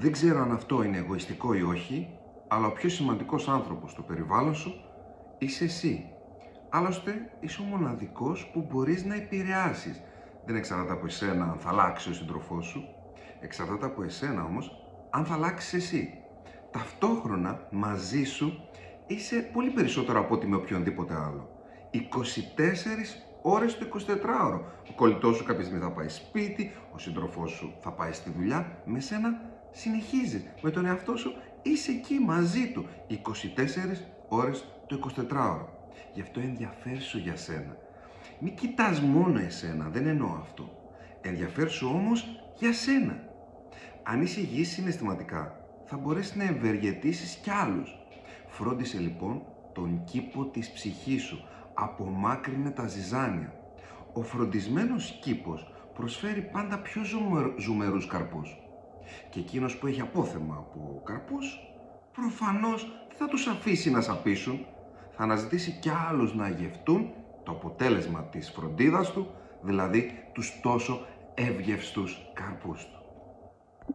Δεν ξέρω αν αυτό είναι εγωιστικό ή όχι, αλλά ο πιο σημαντικός άνθρωπος στο περιβάλλον σου είσαι εσύ. Άλλωστε, είσαι ο μοναδικός που μπορείς να επηρεάσεις. Δεν εξαρτάται από εσένα αν θα αλλάξει ο σύντροφός σου. Εξαρτάται από εσένα όμως αν θα αλλάξεις εσύ. Ταυτόχρονα μαζί σου είσαι πολύ περισσότερο από ό,τι με οποιονδήποτε άλλο. 24 ώρες το 24ωρο. Ο κολλητός σου κάποια στιγμή θα πάει σπίτι, ο σύντροφός σου θα πάει στη δουλειά, με σένα συνεχίζεις. Με τον εαυτό σου είσαι εκεί μαζί του 24 ώρες το 24ωρο. Γι' αυτό ενδιαφέρσου για σένα. Μην κοιτάς μόνο εσένα, δεν εννοώ αυτό. Ενδιαφέρσου όμως για σένα. Αν είσαι υγιής συναισθηματικά, θα μπορέσεις να ευεργετήσεις κι άλλους. Φρόντισε λοιπόν τον κήπο της ψυχής σου. Απομάκρυνε τα ζυζάνια. Ο φροντισμένος κήπος προσφέρει πάντα πιο ζουμερούς καρπούς. Και εκείνος που έχει απόθεμα από καρπούς, προφανώς θα τους αφήσει να σαπίσουν. Θα αναζητήσει κι άλλους να γευτούν το αποτέλεσμα της φροντίδας του, δηλαδή τους τόσο εύγευστους καρπούς του.